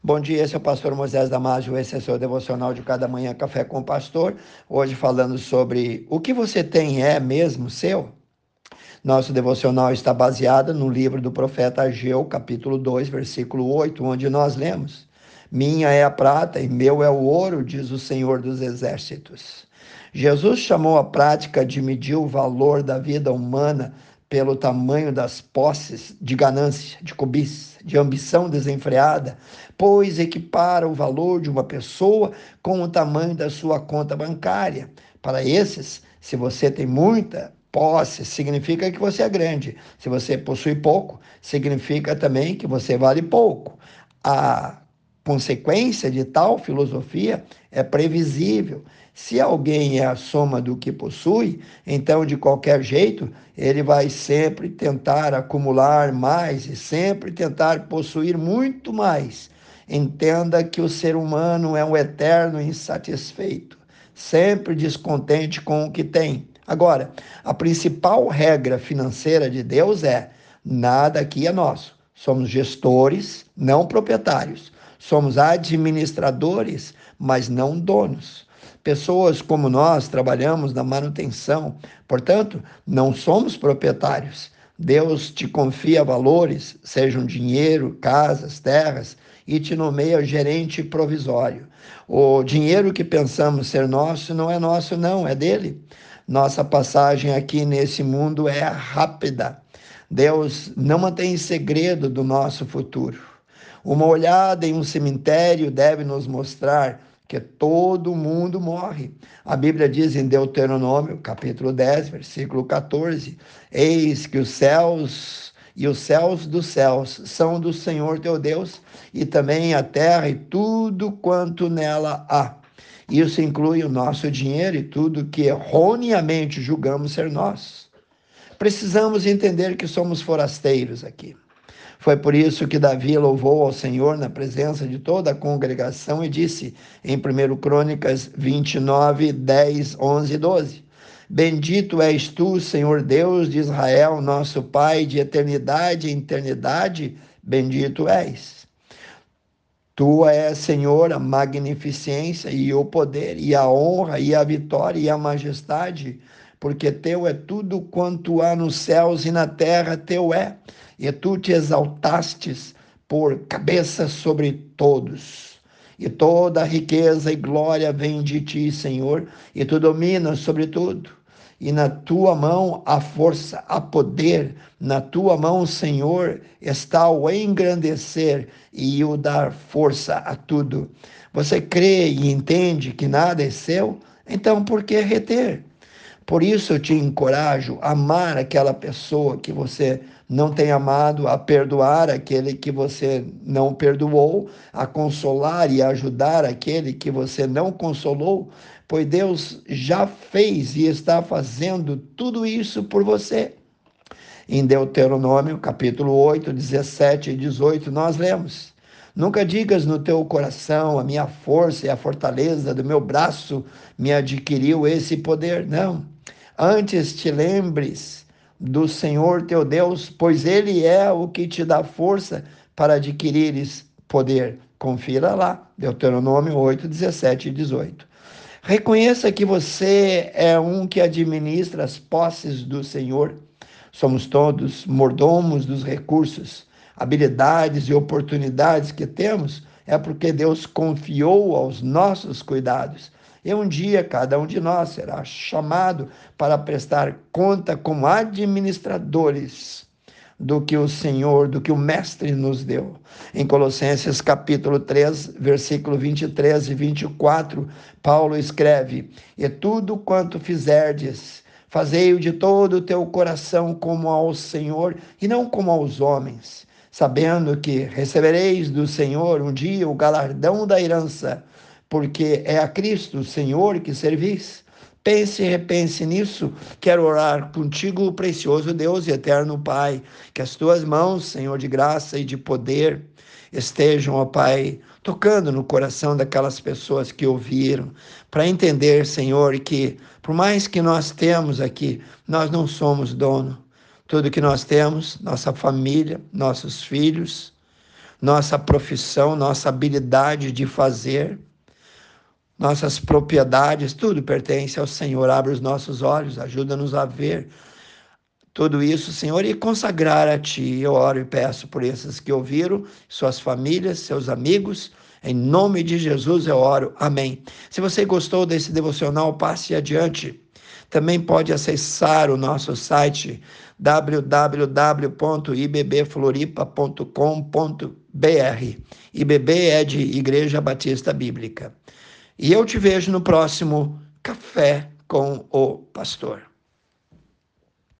Bom dia, esse é o pastor Moisés Damásio, esse é o seu devocional de cada manhã Café com o Pastor. Hoje falando sobre o que você tem é mesmo seu? Nosso devocional está baseado no livro do profeta Ageu, capítulo 2, versículo 8, onde nós lemos: Minha é a prata e meu é o ouro, diz o Senhor dos Exércitos. Jesus chamou a prática de medir o valor da vida humana pelo tamanho das posses de ganância, de cobiça, de ambição desenfreada, pois equipara o valor de uma pessoa com o tamanho da sua conta bancária. Para esses, se você tem muita posse, significa que você é grande. Se você possui pouco, significa também que você vale pouco. A consequência de tal filosofia é previsível. Se alguém é a soma do que possui, então de qualquer jeito ele vai sempre tentar acumular mais e sempre tentar possuir muito mais. Entenda que o ser humano é um eterno insatisfeito, sempre descontente com o que tem. Agora, a principal regra financeira de Deus é: nada aqui é nosso. Somos gestores, não proprietários. Somos administradores, mas não donos. Pessoas como nós trabalhamos na manutenção, portanto, não somos proprietários. Deus te confia valores, sejam dinheiro, casas, terras, e te nomeia gerente provisório. O dinheiro que pensamos ser nosso não é nosso, não, é dele. Nossa passagem aqui nesse mundo é rápida. Deus não mantém segredo do nosso futuro. Uma olhada em um cemitério deve nos mostrar que todo mundo morre. A Bíblia diz em Deuteronômio, capítulo 10, versículo 14: Eis que os céus e os céus dos céus são do Senhor teu Deus, e também a terra e tudo quanto nela há. Isso inclui o nosso dinheiro e tudo que erroneamente julgamos ser nosso. Precisamos entender que somos forasteiros aqui. Foi por isso que Davi louvou ao Senhor na presença de toda a congregação e disse em 1 Crônicas 29, 10, 11 e 12: Bendito és tu, Senhor Deus de Israel, nosso Pai, de eternidade em eternidade, bendito és. Tua é, Senhor, a magnificência e o poder, e a honra, e a vitória, e a majestade, porque teu é tudo quanto há nos céus e na terra, teu é e tu te exaltastes por cabeça sobre todos. E toda a riqueza e glória vem de ti, Senhor, e tu dominas sobre tudo. E na tua mão há força, há poder, na tua mão, Senhor, está o engrandecer e o dar força a tudo. Você crê e entende que nada é seu? Então por que reter? Por isso eu te encorajo a amar aquela pessoa que você não tem amado, a perdoar aquele que você não perdoou, a consolar e ajudar aquele que você não consolou, pois Deus já fez e está fazendo tudo isso por você. Em Deuteronômio, capítulo 8, 17 e 18, nós lemos: Nunca digas no teu coração, a minha força e a fortaleza do meu braço me adquiriu esse poder. Não. Antes te lembres do Senhor teu Deus, pois Ele é o que te dá força para adquirires poder. Confira lá, Deuteronômio 8, 17 e 18. Reconheça que você é um que administra as posses do Senhor. Somos todos mordomos dos recursos, habilidades e oportunidades que temos, é porque Deus confiou aos nossos cuidados. E um dia cada um de nós será chamado para prestar conta como administradores do que o Senhor, do que o Mestre nos deu. Em Colossenses capítulo 3, versículo 23 e 24, Paulo escreve: E tudo quanto fizerdes, fazei-o de todo o teu coração como ao Senhor e não como aos homens, sabendo que recebereis do Senhor um dia o galardão da herança porque é a Cristo, Senhor, que servis. Pense e repense nisso. Quero orar contigo, precioso Deus e eterno Pai, que as tuas mãos, Senhor, de graça e de poder, estejam, ó Pai, tocando no coração daquelas pessoas que ouviram, para entender, Senhor, que por mais que nós temos aqui, nós não somos dono. Tudo que nós temos, nossa família, nossos filhos, nossa profissão, nossa habilidade de fazer, nossas propriedades, tudo pertence ao Senhor. Abre os nossos olhos, ajuda-nos a ver tudo isso, Senhor, e consagrar a Ti. Eu oro e peço por esses que ouviram, suas famílias, seus amigos. Em nome de Jesus eu oro. Amém. Se você gostou desse devocional, passe adiante. Também pode acessar o nosso site www.ibbfloripa.com.br. IBB é de Igreja Batista Bíblica. E eu te vejo no próximo Café com o Pastor.